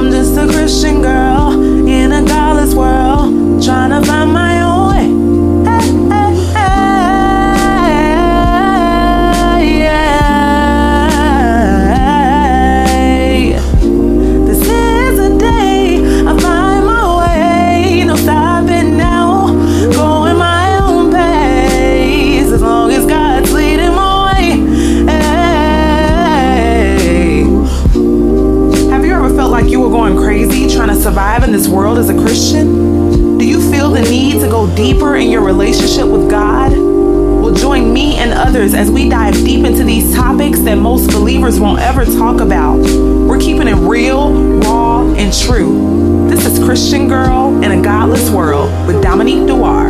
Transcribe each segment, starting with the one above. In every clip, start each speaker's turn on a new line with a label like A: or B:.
A: I'm just a Christian girl won't ever talk about. We're keeping it real, raw, and true. This is Christian Girl in a Godless World with Dominique Dewar.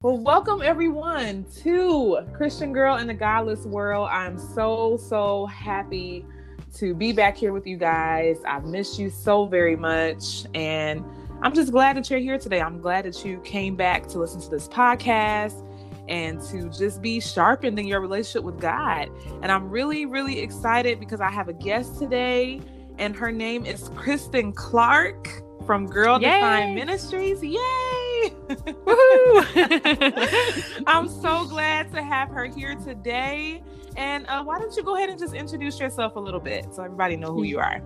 A: Well, welcome everyone to Christian Girl in the Godless World. I'm so, so happy to be back here with you guys. I've missed you so very much. And I'm just glad that you're here today. I'm glad that you came back to listen to this podcast and to just be sharpened in your relationship with God. And I'm really, really excited because I have a guest today, and her name is Kristen Clark from Girl
B: Yay.
A: Defined Ministries. Yay! Woohoo! I'm so glad to have her here today. And uh, why don't you go ahead and just introduce yourself a little bit so everybody know who you are?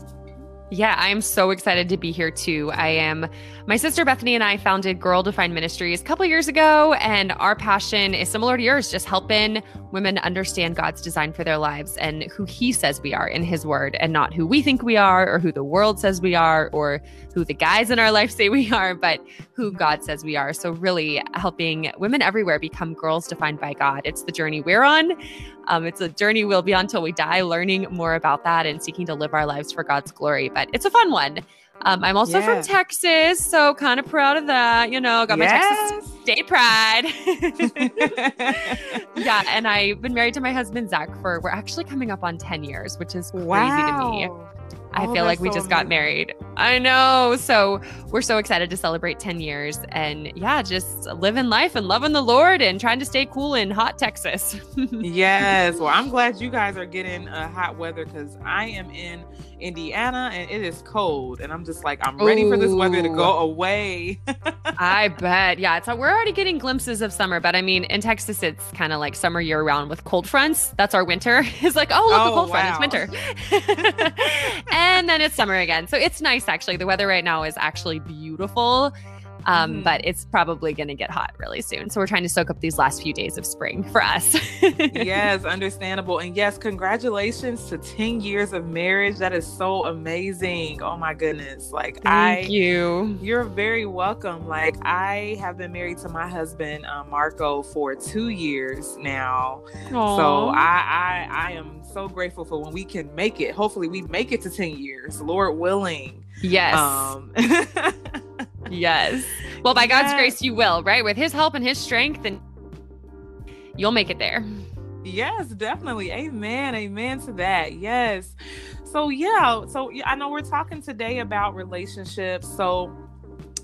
B: Yeah, I'm so excited to be here too. I am my sister Bethany and I founded Girl Defined Ministries a couple years ago, and our passion is similar to yours, just helping women understand God's design for their lives and who He says we are in His Word, and not who we think we are, or who the world says we are, or who the guys in our life say we are, but who God says we are. So, really helping women everywhere become girls defined by God. It's the journey we're on. Um, it's a journey we'll be on till we die, learning more about that and seeking to live our lives for God's glory. But it's a fun one. Um, I'm also
A: Yeah.
B: from Texas, so kind of proud of that. You know, got my
A: Yes.
B: Texas state pride. yeah, and I've been married to my husband Zach for we're actually coming up on 10 years, which is crazy to me. I
A: Oh,
B: feel like we
A: so
B: just got married. I know. So we're so excited to celebrate 10 years and yeah, just living life and loving the Lord and trying to stay cool in hot Texas.
A: yes. Well, I'm glad you guys are getting uh, hot weather because I am in Indiana and it is cold, and I'm just like I'm ready for this weather to go away.
B: I bet. Yeah, it's we're already getting glimpses of summer, but I mean, in Texas, it's kind of like summer year round with cold fronts. That's our winter. It's like, oh, look, a
A: Oh,
B: cold
A: wow.
B: front. It's winter. And then it's summer again. So it's nice, actually. The weather right now is actually beautiful. Um,
A: Mhm.
B: But it's probably going to get hot really soon. So we're trying to soak up these last few days of spring for us.
A: yes, understandable. And yes, congratulations to 10 years of marriage. That is so amazing. Oh my goodness. Like I
B: Thank you.
A: You're very welcome. Like I have been married to my husband uh, Marco for two years now, so I, I I am so grateful for when we can make it. Hopefully, we make it to ten years, Lord willing.
B: yes.
A: Um,
B: yes. Well, by God's grace, you will, right? With his help and his strength, and you'll make it there.
A: yes, definitely. Amen. Amen to that. Yes. So yeah. So I know we're talking today about relationships. So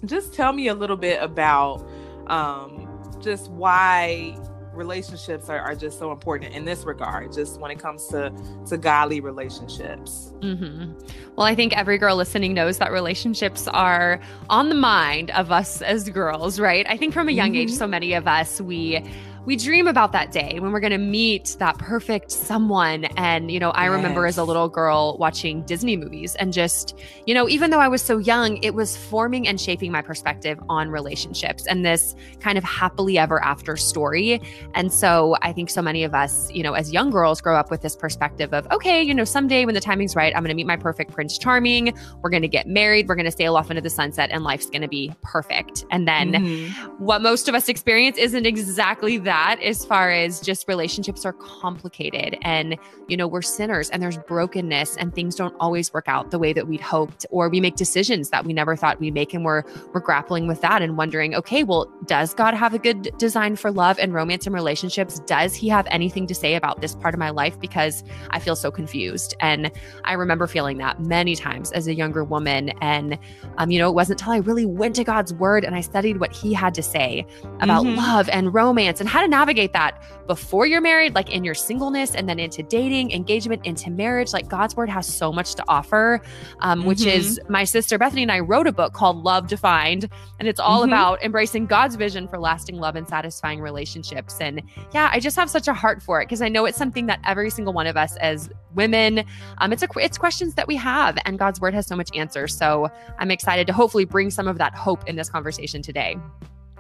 A: just tell me a little bit about um, just why relationships are, are just so important in this regard just when it comes to to godly relationships
B: Mm-hmm. Well, I think every girl listening knows that relationships are on the mind of us as girls, right? I think from a young age,
A: Mhm.
B: so many of us we we dream about that day when we're going to meet that perfect someone. And you know, I remember as a little girl watching Disney movies and just you know, even though I was so young, it was forming and shaping my perspective on relationships and this kind of happily ever after story. And so I think so many of us, you know, as young girls grow up with this perspective of, okay, you know, someday when the timing's right, I'm going to meet my perfect Prince Charming. We're going to get married. We're going to sail off into the sunset and life's going to be perfect. And then
A: Mhm.
B: what most of us experience isn't exactly that as far as just relationships are complicated and you know we're sinners and there's brokenness and things don't always work out the way that we'd hoped or we make decisions that we never thought we'd make and we're we're grappling with that and wondering okay well does god have a good design for love and romance and relationships? Does he have anything to say about this part of my life? Because i feel so confused. And i remember feeling that many times as a younger woman and um, you know it wasn't until i really went to god's word and i studied what he had to say about
A: Mhm.
B: love and romance and how to navigate that before you're married, like in your singleness, and then into dating, engagement, into marriage. Like God's word has so much to offer, um, mm-hmm. which is my sister Bethany and I wrote a book called Love Defined, and it's all mm-hmm. about embracing God's vision for lasting love and satisfying relationships. And yeah, I just have such a heart for it because I know it's something that every single one of us as women, um, it's a it's questions that we have, and God's word has so much answers. So I'm excited to hopefully bring some of that hope in this conversation today.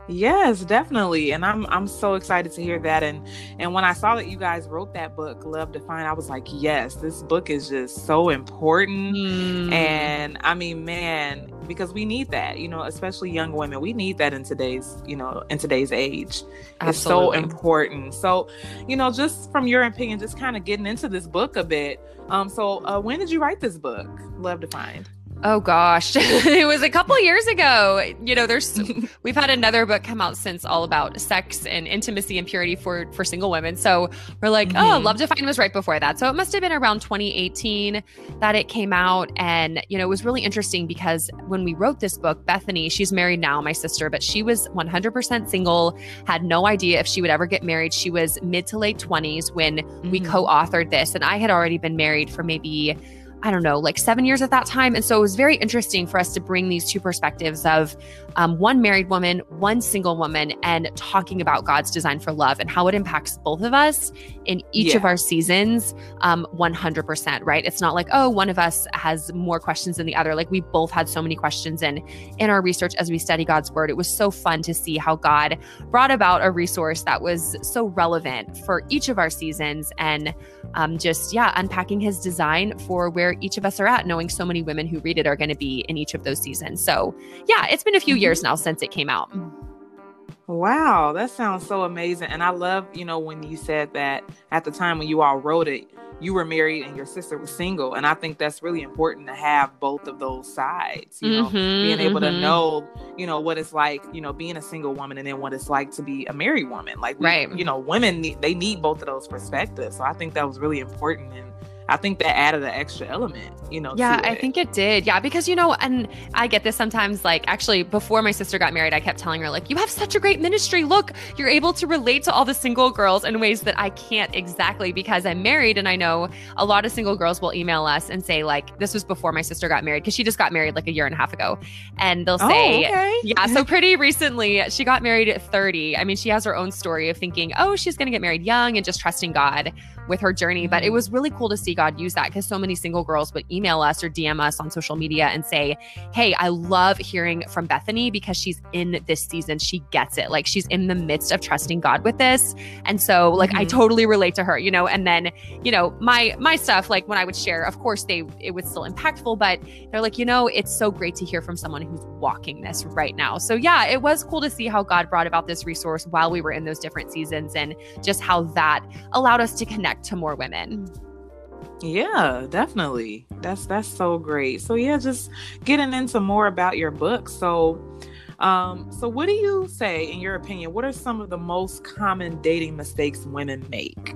A: Yes, definitely. And I'm I'm so excited to hear that. And and when I saw that you guys wrote that book, Love Defined, I was like, yes, this book is just so important. Mm. And I mean, man, because we need that, you know, especially young women. We need that in today's, you know, in today's age. Absolutely. It's so important. So, you know, just from your opinion, just kind of getting into this book a bit. Um, so uh, when did you write this book, Love Defined?
B: Oh gosh, it was a couple years ago. You know, there's we've had another book come out since all about sex and intimacy and purity for for single women. So we're like, oh, mm-hmm. oh, Love Defined was right before that. So it must have been around 2018 that it came out, and you know, it was really interesting because when we wrote this book, Bethany, she's married now, my sister, but she was 100% single, had no idea if she would ever get married. She was mid to late 20s when mm-hmm. we co-authored this, and I had already been married for maybe I don't know, like seven years at that time. And so it was very interesting for us to bring these two perspectives of um, one married woman, one single woman, and talking about God's design for love and how it impacts both of us in each yeah. of our seasons um, 100%, right? It's not like, oh, one of us has more questions than the other. Like we both had so many questions. And in our research, as we study God's word, it was so fun to see how God brought about a resource that was so relevant for each of our seasons and um, just, yeah, unpacking his design for where each of us are at, knowing so many women who read it are going to be in each of those seasons. So, yeah, it's been a few mm-hmm. years now since it came out.
A: Wow, that sounds so amazing. And I love, you know, when you said that at the time when you all wrote it, you were married and your sister was single. And I think that's really important to have both of those sides, you know, mm-hmm, being able mm-hmm. to know, you know, what it's like, you know, being a single woman and then what it's like to be a married woman. Like, we, right. you know, women, need, they need both of those perspectives. So I think that was really important. And I think that added an extra element, you know.
B: Yeah, I think it did. Yeah, because you know, and I get this sometimes. Like, actually, before my sister got married, I kept telling her, like, you have such a great ministry. Look, you're able to relate to all the single girls in ways that I can't exactly because I'm married. And I know a lot of single girls will email us and say, like, this was before my sister got married because she just got married like a year and a half ago. And they'll oh, say, oh, okay. yeah, so pretty recently, she got married at 30. I mean, she has her own story of thinking, oh, she's going to get married young and just trusting God with her journey. But it mm-hmm. was really cool to see God use that because so many single girls would email us or DM us on social media and say, Hey, I love hearing from Bethany because she's in this season. She gets it. Like she's in the midst of trusting God with this. And so like mm-hmm. I totally relate to her, you know, and then, you know, my my stuff, like when I would share, of course they it was still impactful, but they're like, you know, it's so great to hear from someone who's walking this right now. So yeah, it was cool to see how God brought about this resource while we were in those different seasons and just how that allowed us to connect to more women.
A: Yeah, definitely. That's that's so great. So yeah, just getting into more about your book. So um so what do you say in your opinion what are some of the most common dating mistakes women make?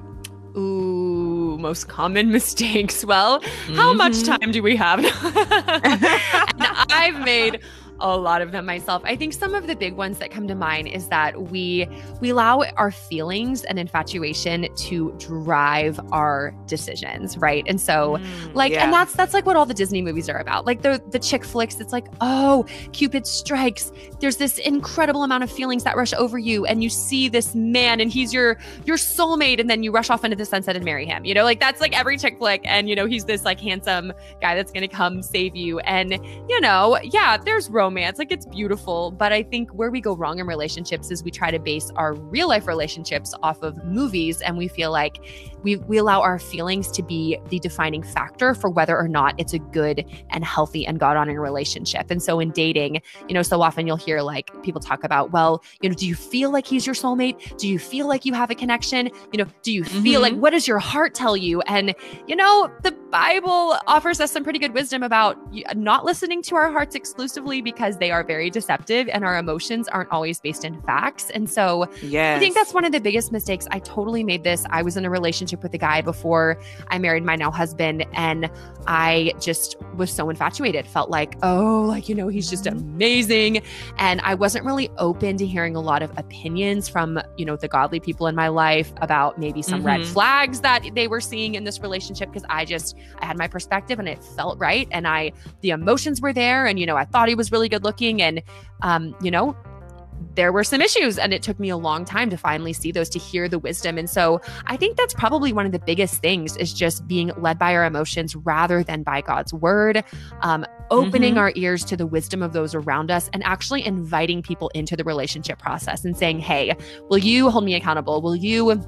B: Ooh, most common mistakes. Well, mm-hmm. how much mm-hmm. time do we have? I've made a lot of them myself. I think some of the big ones that come to mind is that we we allow our feelings and infatuation to drive our decisions, right? And so mm, like yeah. and that's that's like what all the Disney movies are about. Like the the chick flicks it's like, "Oh, Cupid strikes. There's this incredible amount of feelings that rush over you and you see this man and he's your your soulmate and then you rush off into the sunset and marry him." You know, like that's like every chick flick and you know, he's this like handsome guy that's going to come save you and you know, yeah, there's romance romance. Like it's beautiful. But I think where we go wrong in relationships is we try to base our real life relationships off of movies and we feel like we, we allow our feelings to be the defining factor for whether or not it's a good and healthy and God honoring relationship. And so in dating, you know, so often you'll hear like people talk about, well, you know, do you feel like he's your soulmate? Do you feel like you have a connection? You know, do you feel mm-hmm. like what does your heart tell you? And, you know, the Bible offers us some pretty good wisdom about not listening to our hearts exclusively because they are very deceptive and our emotions aren't always based in facts. And so yes. I think that's one of the biggest mistakes. I totally made this. I was in a relationship relationship with a guy before I married my now husband. And I just was so infatuated, felt like, oh, like, you know, he's just mm-hmm. amazing. And I wasn't really open to hearing a lot of opinions from, you know, the godly people in my life about maybe some mm-hmm. red flags that they were seeing in this relationship because I just, I had my perspective and it felt right. And I, the emotions were there. And, you know, I thought he was really good looking. And, um, you know, there were some issues and it took me a long time to finally see those to hear the wisdom and so i think that's probably one of the biggest things is just being led by our emotions rather than by god's word um, opening mm-hmm. our ears to the wisdom of those around us and actually inviting people into the relationship process and saying hey will you hold me accountable will you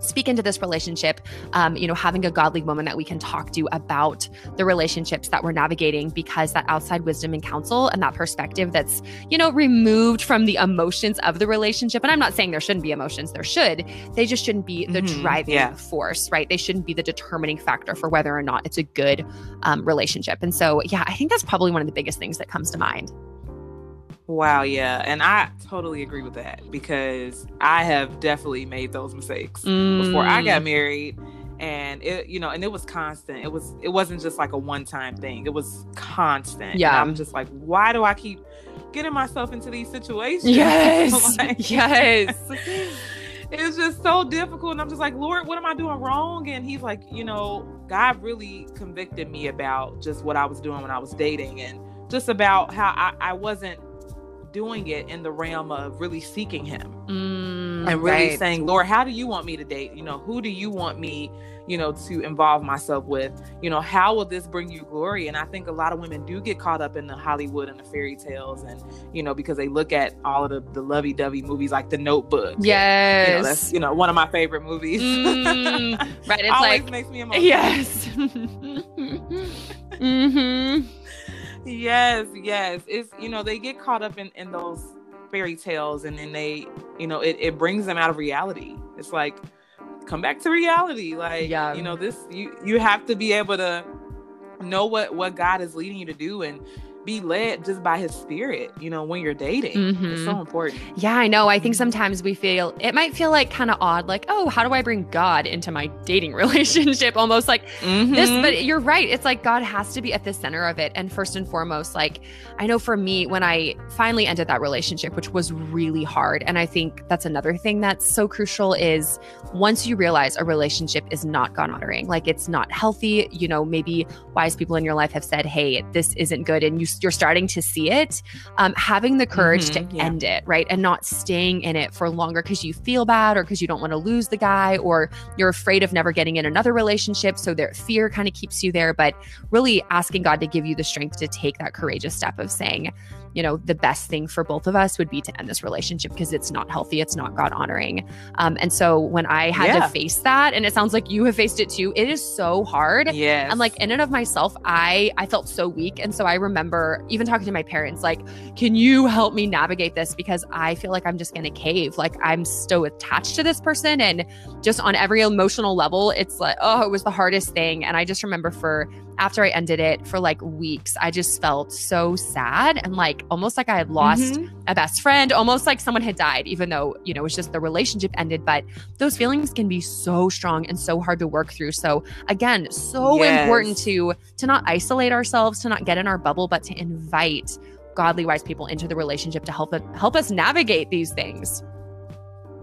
B: speak into this relationship um, you know having a godly woman that we can talk to about the relationships that we're navigating because that outside wisdom and counsel and that perspective that's you know removed from the emotions of the relationship. And i'm not saying there shouldn't be emotions. There should. They just shouldn't be the mm-hmm, driving yeah. force right? They shouldn't be the determining factor for whether or not it's a good um, relationship. And so yeah i think that's probably one of the biggest things that comes to mind
A: Wow, yeah. And I totally agree with that because I have definitely made those mistakes mm. before I got mm. married and it you know and it was constant it was it wasn't just like a one time thing it was constant yeah and i'm just like why do i keep getting myself into these situations
B: yes like, yes
A: it's just so difficult and i'm just like lord what am i doing wrong and he's like you know god really convicted me about just what i was doing when i was dating and just about how i, I wasn't doing it in the realm of really seeking him mm, and really right. saying, Lord, how do you want me to date? You know, who do you want me, you know, to involve myself with? You know, how will this bring you glory? And I think a lot of women do get caught up in the Hollywood and the fairy tales and, you know, because they look at all of the, the lovey dovey movies like The Notebook.
B: Yes.
A: And, you know, that's, you know, one of my favorite movies.
B: Mm, right. It's
A: Always
B: like,
A: makes me emotional.
B: Yes.
A: mm-hmm yes, yes. It's you know, they get caught up in, in those fairy tales and then they, you know, it, it brings them out of reality. It's like come back to reality. Like yeah. you know, this you you have to be able to know what what God is leading you to do and be led just by his spirit, you know, when you're dating. Mm-hmm. It's so mm-hmm. important.
B: Yeah, I know. I think sometimes we feel it might feel like kind of odd, like, oh, how do I bring God into my dating relationship? Almost like mm-hmm. this, but you're right. It's like God has to be at the center of it. And first and foremost, like, I know for me, when I finally ended that relationship, which was really hard, and I think that's another thing that's so crucial is once you realize a relationship is not God honoring, like it's not healthy, you know, maybe wise people in your life have said, hey, this isn't good. And you you're starting to see it, um, having the courage mm-hmm, to yeah. end it, right? And not staying in it for longer because you feel bad or because you don't want to lose the guy or you're afraid of never getting in another relationship. So their fear kind of keeps you there. But really asking God to give you the strength to take that courageous step of saying, you know, the best thing for both of us would be to end this relationship because it's not healthy, it's not God honoring. Um, and so when I had yeah. to face that, and it sounds like you have faced it too, it is so hard.
A: Yeah.
B: And like in and of myself, I I felt so weak, and so I remember even talking to my parents, like, can you help me navigate this because I feel like I'm just gonna cave. Like I'm so attached to this person, and just on every emotional level, it's like, oh, it was the hardest thing. And I just remember for after I ended it for like weeks, I just felt so sad and like almost like I had lost mm-hmm. a best friend, almost like someone had died, even though, you know, it was just the relationship ended. But those feelings can be so strong and so hard to work through. So again, so yes. important to to not isolate ourselves, to not get in our bubble, but to invite godly wise people into the relationship to help help us navigate these things.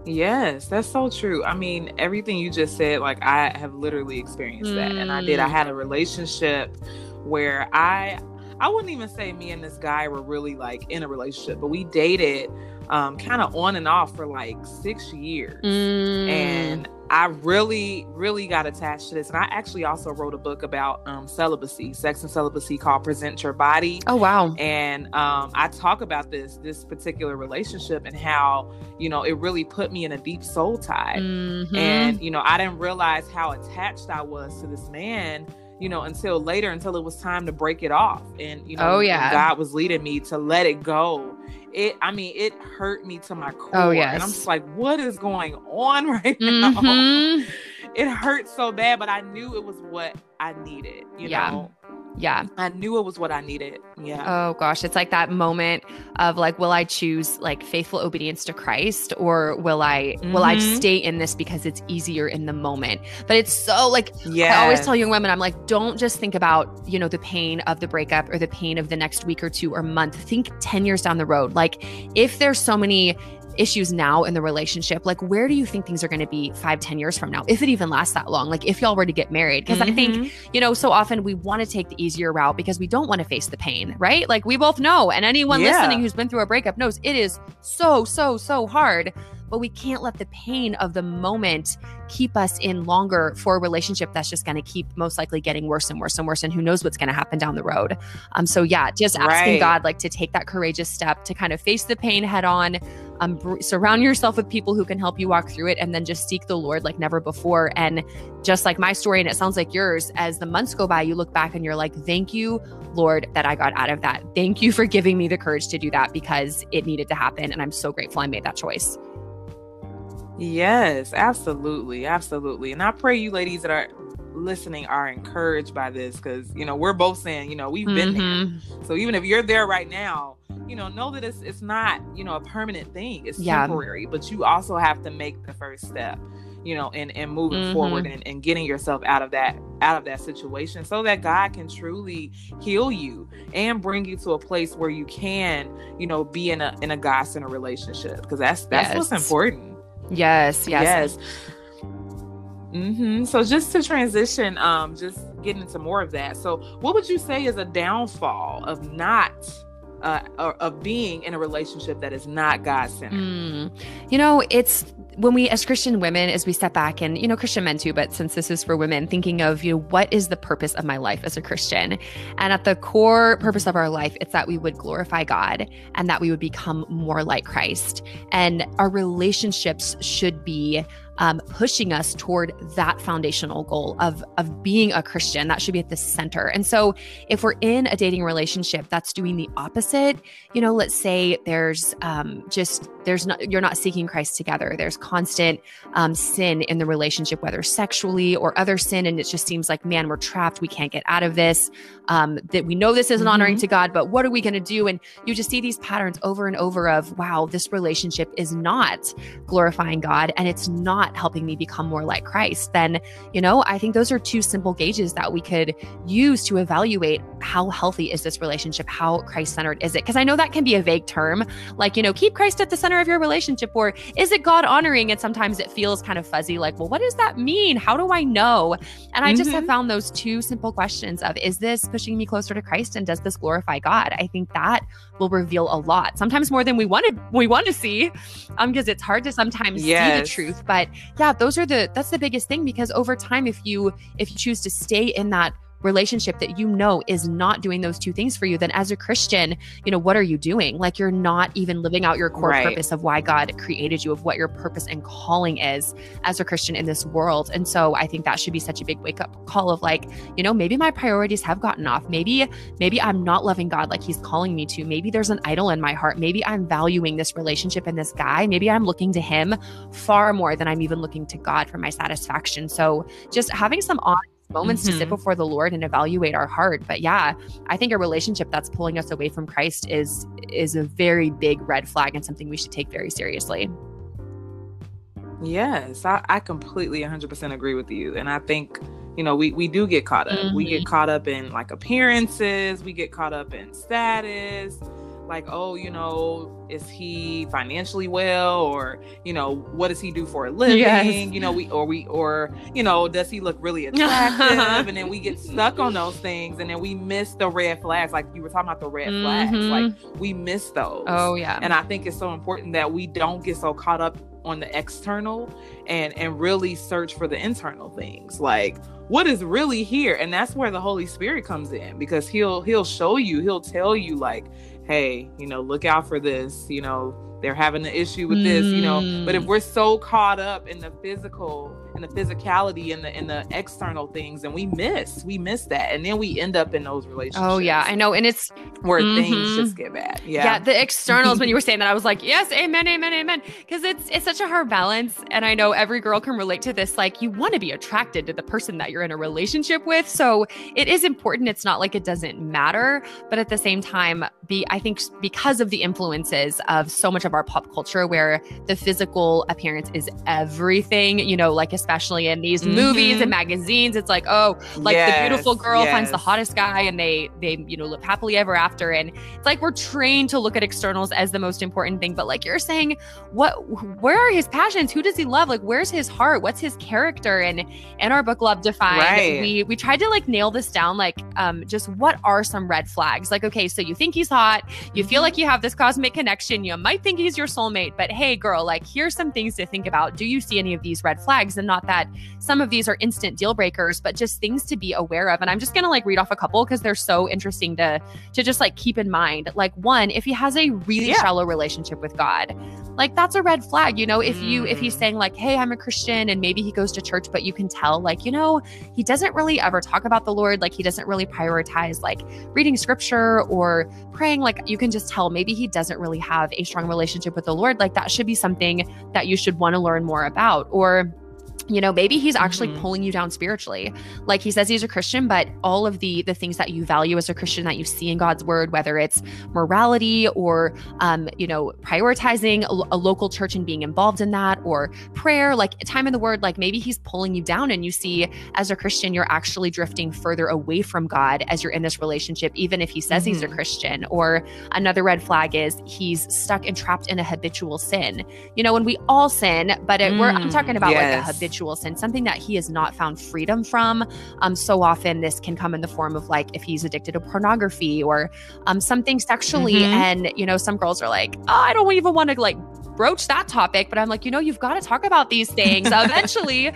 A: Yes, that's so true. I mean, everything you just said, like I have literally experienced mm. that. And I did. I had a relationship where I I wouldn't even say me and this guy were really like in a relationship, but we dated um, kind of on and off for like six years. Mm. And I really, really got attached to this. And I actually also wrote a book about um, celibacy, sex and celibacy called Present Your Body.
B: Oh, wow.
A: And um, I talk about this, this particular relationship and how, you know, it really put me in a deep soul tie. Mm-hmm. And, you know, I didn't realize how attached I was to this man you know, until later, until it was time to break it off. And, you know,
B: oh, yeah.
A: God was leading me to let it go. It, I mean, it hurt me to my core. Oh, yes. And I'm just like, what is going on right now? Mm-hmm. It hurt so bad, but I knew it was what I needed, you yeah. know?
B: Yeah.
A: I knew it was what I needed. Yeah.
B: Oh gosh, it's like that moment of like will I choose like faithful obedience to Christ or will I mm-hmm. will I mm-hmm. stay in this because it's easier in the moment. But it's so like yeah. I always tell young women I'm like don't just think about, you know, the pain of the breakup or the pain of the next week or two or month. Think 10 years down the road. Like if there's so many issues now in the relationship like where do you think things are going to be five ten years from now if it even lasts that long like if y'all were to get married because mm-hmm. i think mm-hmm. you know so often we want to take the easier route because we don't want to face the pain right like we both know and anyone yeah. listening who's been through a breakup knows it is so so so hard but we can't let the pain of the moment keep us in longer for a relationship that's just going to keep most likely getting worse and worse and worse and who knows what's going to happen down the road um so yeah just asking right. god like to take that courageous step to kind of face the pain head on um br- surround yourself with people who can help you walk through it and then just seek the lord like never before and just like my story and it sounds like yours as the months go by you look back and you're like thank you lord that i got out of that thank you for giving me the courage to do that because it needed to happen and i'm so grateful i made that choice
A: Yes, absolutely. Absolutely. And I pray you ladies that are listening are encouraged by this because, you know, we're both saying, you know, we've been mm-hmm. there. So even if you're there right now, you know, know that it's it's not, you know, a permanent thing. It's yeah. temporary, but you also have to make the first step, you know, and and moving mm-hmm. forward and, and getting yourself out of that out of that situation so that God can truly heal you and bring you to a place where you can, you know, be in a in a God centered relationship. Because that's that's yes. what's important.
B: Yes, yes. Yes.
A: Mm-hmm. So just to transition, um, just getting into more of that. So what would you say is a downfall of not uh, of being in a relationship that is not God centered? Mm.
B: You know, it's when we as christian women as we step back and you know christian men too but since this is for women thinking of you know what is the purpose of my life as a christian and at the core purpose of our life it's that we would glorify god and that we would become more like christ and our relationships should be um, pushing us toward that foundational goal of of being a Christian. That should be at the center. And so, if we're in a dating relationship that's doing the opposite, you know, let's say there's um, just there's not you're not seeking Christ together. There's constant um, sin in the relationship, whether sexually or other sin, and it just seems like, man, we're trapped. We can't get out of this. Um, that we know this isn't mm-hmm. honoring to God, but what are we going to do? And you just see these patterns over and over of, wow, this relationship is not glorifying God, and it's not not helping me become more like Christ, then, you know, I think those are two simple gauges that we could use to evaluate how healthy is this relationship? How Christ centered is it? Because I know that can be a vague term, like, you know, keep Christ at the center of your relationship, or is it God honoring? And sometimes it feels kind of fuzzy, like, well, what does that mean? How do I know? And I mm-hmm. just have mm-hmm. found those two simple questions of, is this pushing me closer to Christ and does this glorify God? I think that will reveal a lot, sometimes more than we wanted, we want to see, um, because it's hard to sometimes yes. see the truth. But yeah, those are the that's the biggest thing because over time, if you if you choose to stay in that relationship that you know is not doing those two things for you, then as a Christian, you know, what are you doing? Like you're not even living out your core right. purpose of why God created you, of what your purpose and calling is as a Christian in this world. And so I think that should be such a big wake up call of like, you know, maybe my priorities have gotten off. Maybe, maybe I'm not loving God like he's calling me to. Maybe there's an idol in my heart. Maybe I'm valuing this relationship and this guy. Maybe I'm looking to him far more than I'm even looking to God for my satisfaction. So just having some honest moments mm-hmm. to sit mm-hmm. before the Lord and evaluate our heart. But yeah, I think a relationship that's pulling us away from Christ is is a very big red flag and something we should take very seriously.
A: Yes, I, I completely 100% agree with you. And I think, you know, we, we do get caught up. Mm-hmm. We get mm-hmm. caught up in like appearances, we get caught up in status, like, oh, you know, is he financially well, or you know, what does he do for a living? Yes. You know, we or we or you know, does he look really attractive? and then we get stuck on those things, and then we miss the red flags. Like you were talking about the red mm-hmm. flags, like we miss those.
B: Oh yeah.
A: And I think it's so important that we don't get so caught up on the external and and really search for the internal things like what is really here and that's where the holy spirit comes in because he'll he'll show you he'll tell you like hey, you know, look out for this, you know, they're having an issue with this, you know. But if mm. we're so caught up in the physical the physicality and the and the external things and we miss we miss that. And then we end up in those relationships
B: oh yeah i know and it's
A: where mm-hmm. things just get bad. Yeah.
B: Yeah the externals when you were saying that i was like yes amen amen amen. Because it's it's such a hard balance and i know every girl can relate to this like you want to be attracted to the person that you're in a relationship with so it is important it's not like it doesn't matter but at the same time be i think because of the influences of so much of our pop culture where the physical appearance is everything you know like especially in these mm-hmm. movies and magazines it's like oh like yes, the beautiful girl yes. finds the hottest guy and they they you know live happily ever after. And it's like we're trained to look at externals as the most important thing. But like you're saying what where are his passions? Who does he love? Like where's his heart? What's his character? And in our book love defined right. we we tried to like nail this down like um just what are some red flags? Like okay so you think he's hot you feel like you have this cosmic connection you might think he's your soulmate but hey girl like here's some things to think about. Do you see any of these red flags? And not that. Some of these are instant deal breakers but just things to be aware of. And i'm just going to like read off a couple because they're so interesting to to just like keep in mind. Like one if he has a really yeah. shallow relationship with god like that's a red flag you know? If you if he's mm. saying like hey i'm a christian and maybe he goes to church but you can tell like you know he doesn't really ever talk about the lord. Like he doesn't really prioritize like reading scripture or praying. Like you can just tell maybe he doesn't really have a strong relationship with the lord. Like that should be something that you should want to learn more about. Or you know maybe he's actually mm-hmm. pulling you down spiritually like he says he's a christian but all of the the things that you value as a christian that you see in god's word whether it's morality or um you know prioritizing a, a, local church and being involved in that or prayer like time in the word like maybe he's pulling you down and you see as a christian you're actually drifting further away from god as you're in this relationship even if he says mm-hmm. he's a mm-hmm. christian or another red flag is he's stuck and trapped in a habitual sin you know when we all sin but it, mm, we're i'm talking about yes. like a habitual habitual sin, something that he has not found freedom from. Um, so often this can come in the form of like if he's addicted to pornography or um, something sexually. Mm-hmm. And, you know, some girls are like, oh, I don't even want to like broach that topic. But I'm like, you know, you've got to talk about these things. Eventually,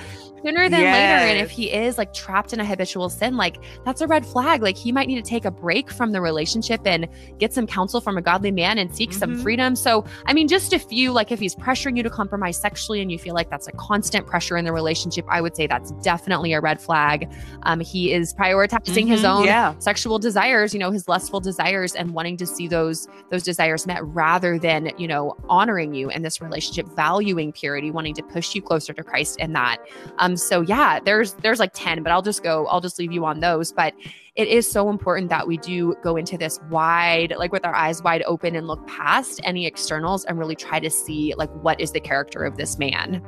B: sooner than yes. later. And if he is like trapped in a habitual sin, like that's a red flag. Like he might need to take a break from the relationship and get some counsel from a godly man and seek mm-hmm. some freedom. So, I mean, just a few, like if he's pressuring you to compromise sexually and you feel like that's a constant pressure in the relationship, I would say that's definitely a red flag. Um, he is prioritizing mm-hmm. his own yeah. sexual desires, you know, his lustful desires and wanting to see those those desires met rather than, you know, honoring you in this relationship, valuing purity, wanting to push you closer to Christ in that. Um, so yeah, there's there's like 10, but I'll just go, I'll just leave you on those. But it is so important that we do go into this wide, like with our eyes wide open and look past any externals and really try to see like what is the character of this man.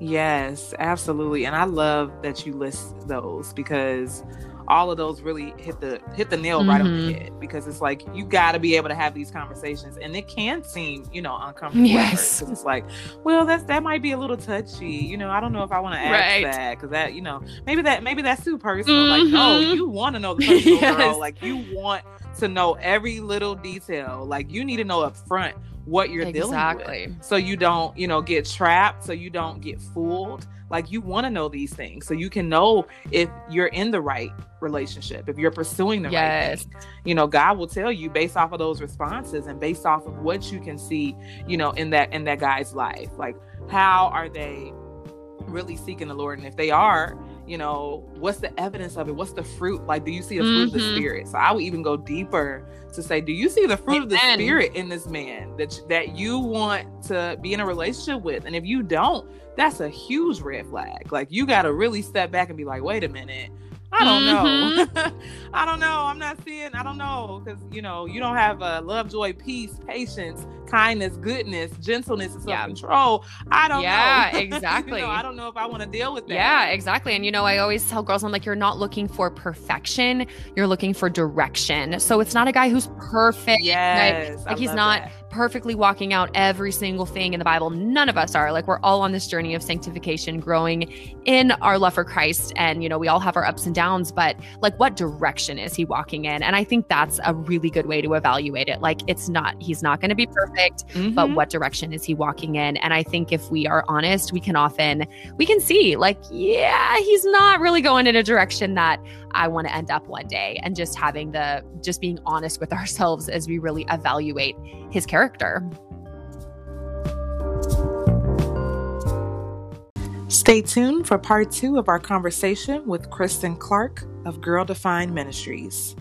A: Yes, absolutely. And I love that you list those because all of those really hit the hit the nail mm-hmm. right on the mm-hmm. head because it's like you got to be able to have these conversations and it can seem you know uncomfortable yes it's like well that's that might be a little touchy you know i don't know if i want to ask right. that because that you know maybe that maybe that's too personal mm-hmm. like no mm-hmm. you want to know the personal yes. girl like you want to know every little detail like you need to know up front what you're exactly. dealing with so you don't you know get trapped so you don't get fooled like you want to know these things so you can know if you're in the right relationship, if you're pursuing the yes. right thing. You know, God will tell you based off of those responses and based off of what you can see, you know, in that in that guy's life. Like how are they really seeking the Lord? And if they are, you know, what's the evidence of it? What's the fruit? Like, do you see the fruit mm-hmm. of the mm-hmm. spirit? So I would even go deeper to say, do you see the fruit Amen. of the spirit in this man that that you want to be in a relationship with? And if you don't, that's a huge red flag. Like you got to really step back and be like, wait a minute. I don't mm-hmm. know. I don't know. I'm not seeing. I don't know because you know you don't have uh, love, joy, peace, patience, kindness, goodness, gentleness, and self control. Yeah. I don't
B: yeah,
A: know.
B: Yeah, exactly.
A: you know, I don't know if I want to deal with that.
B: Yeah, exactly. And you know, I always tell girls, I'm like, you're not looking for perfection. You're looking for direction. So it's not a guy who's perfect.
A: Yes,
B: like, like he's not. That perfectly walking out every single thing in the Bible. None of us are. Like we're all on this journey of sanctification, growing in our love for Christ. And, you know, we all have our ups and downs, but like what direction is he walking in? And I think that's a really good way to evaluate it. Like it's not, he's not going to be perfect, mm-hmm. but what direction is he walking in? And I think if we are honest, we can often, we can see like, yeah, he's not really going in a direction that I want to end up one day. And just having the, just being honest with ourselves as we really evaluate his character.
A: Stay tuned for part two of our conversation with Kristen Clark of Girl Defined Ministries.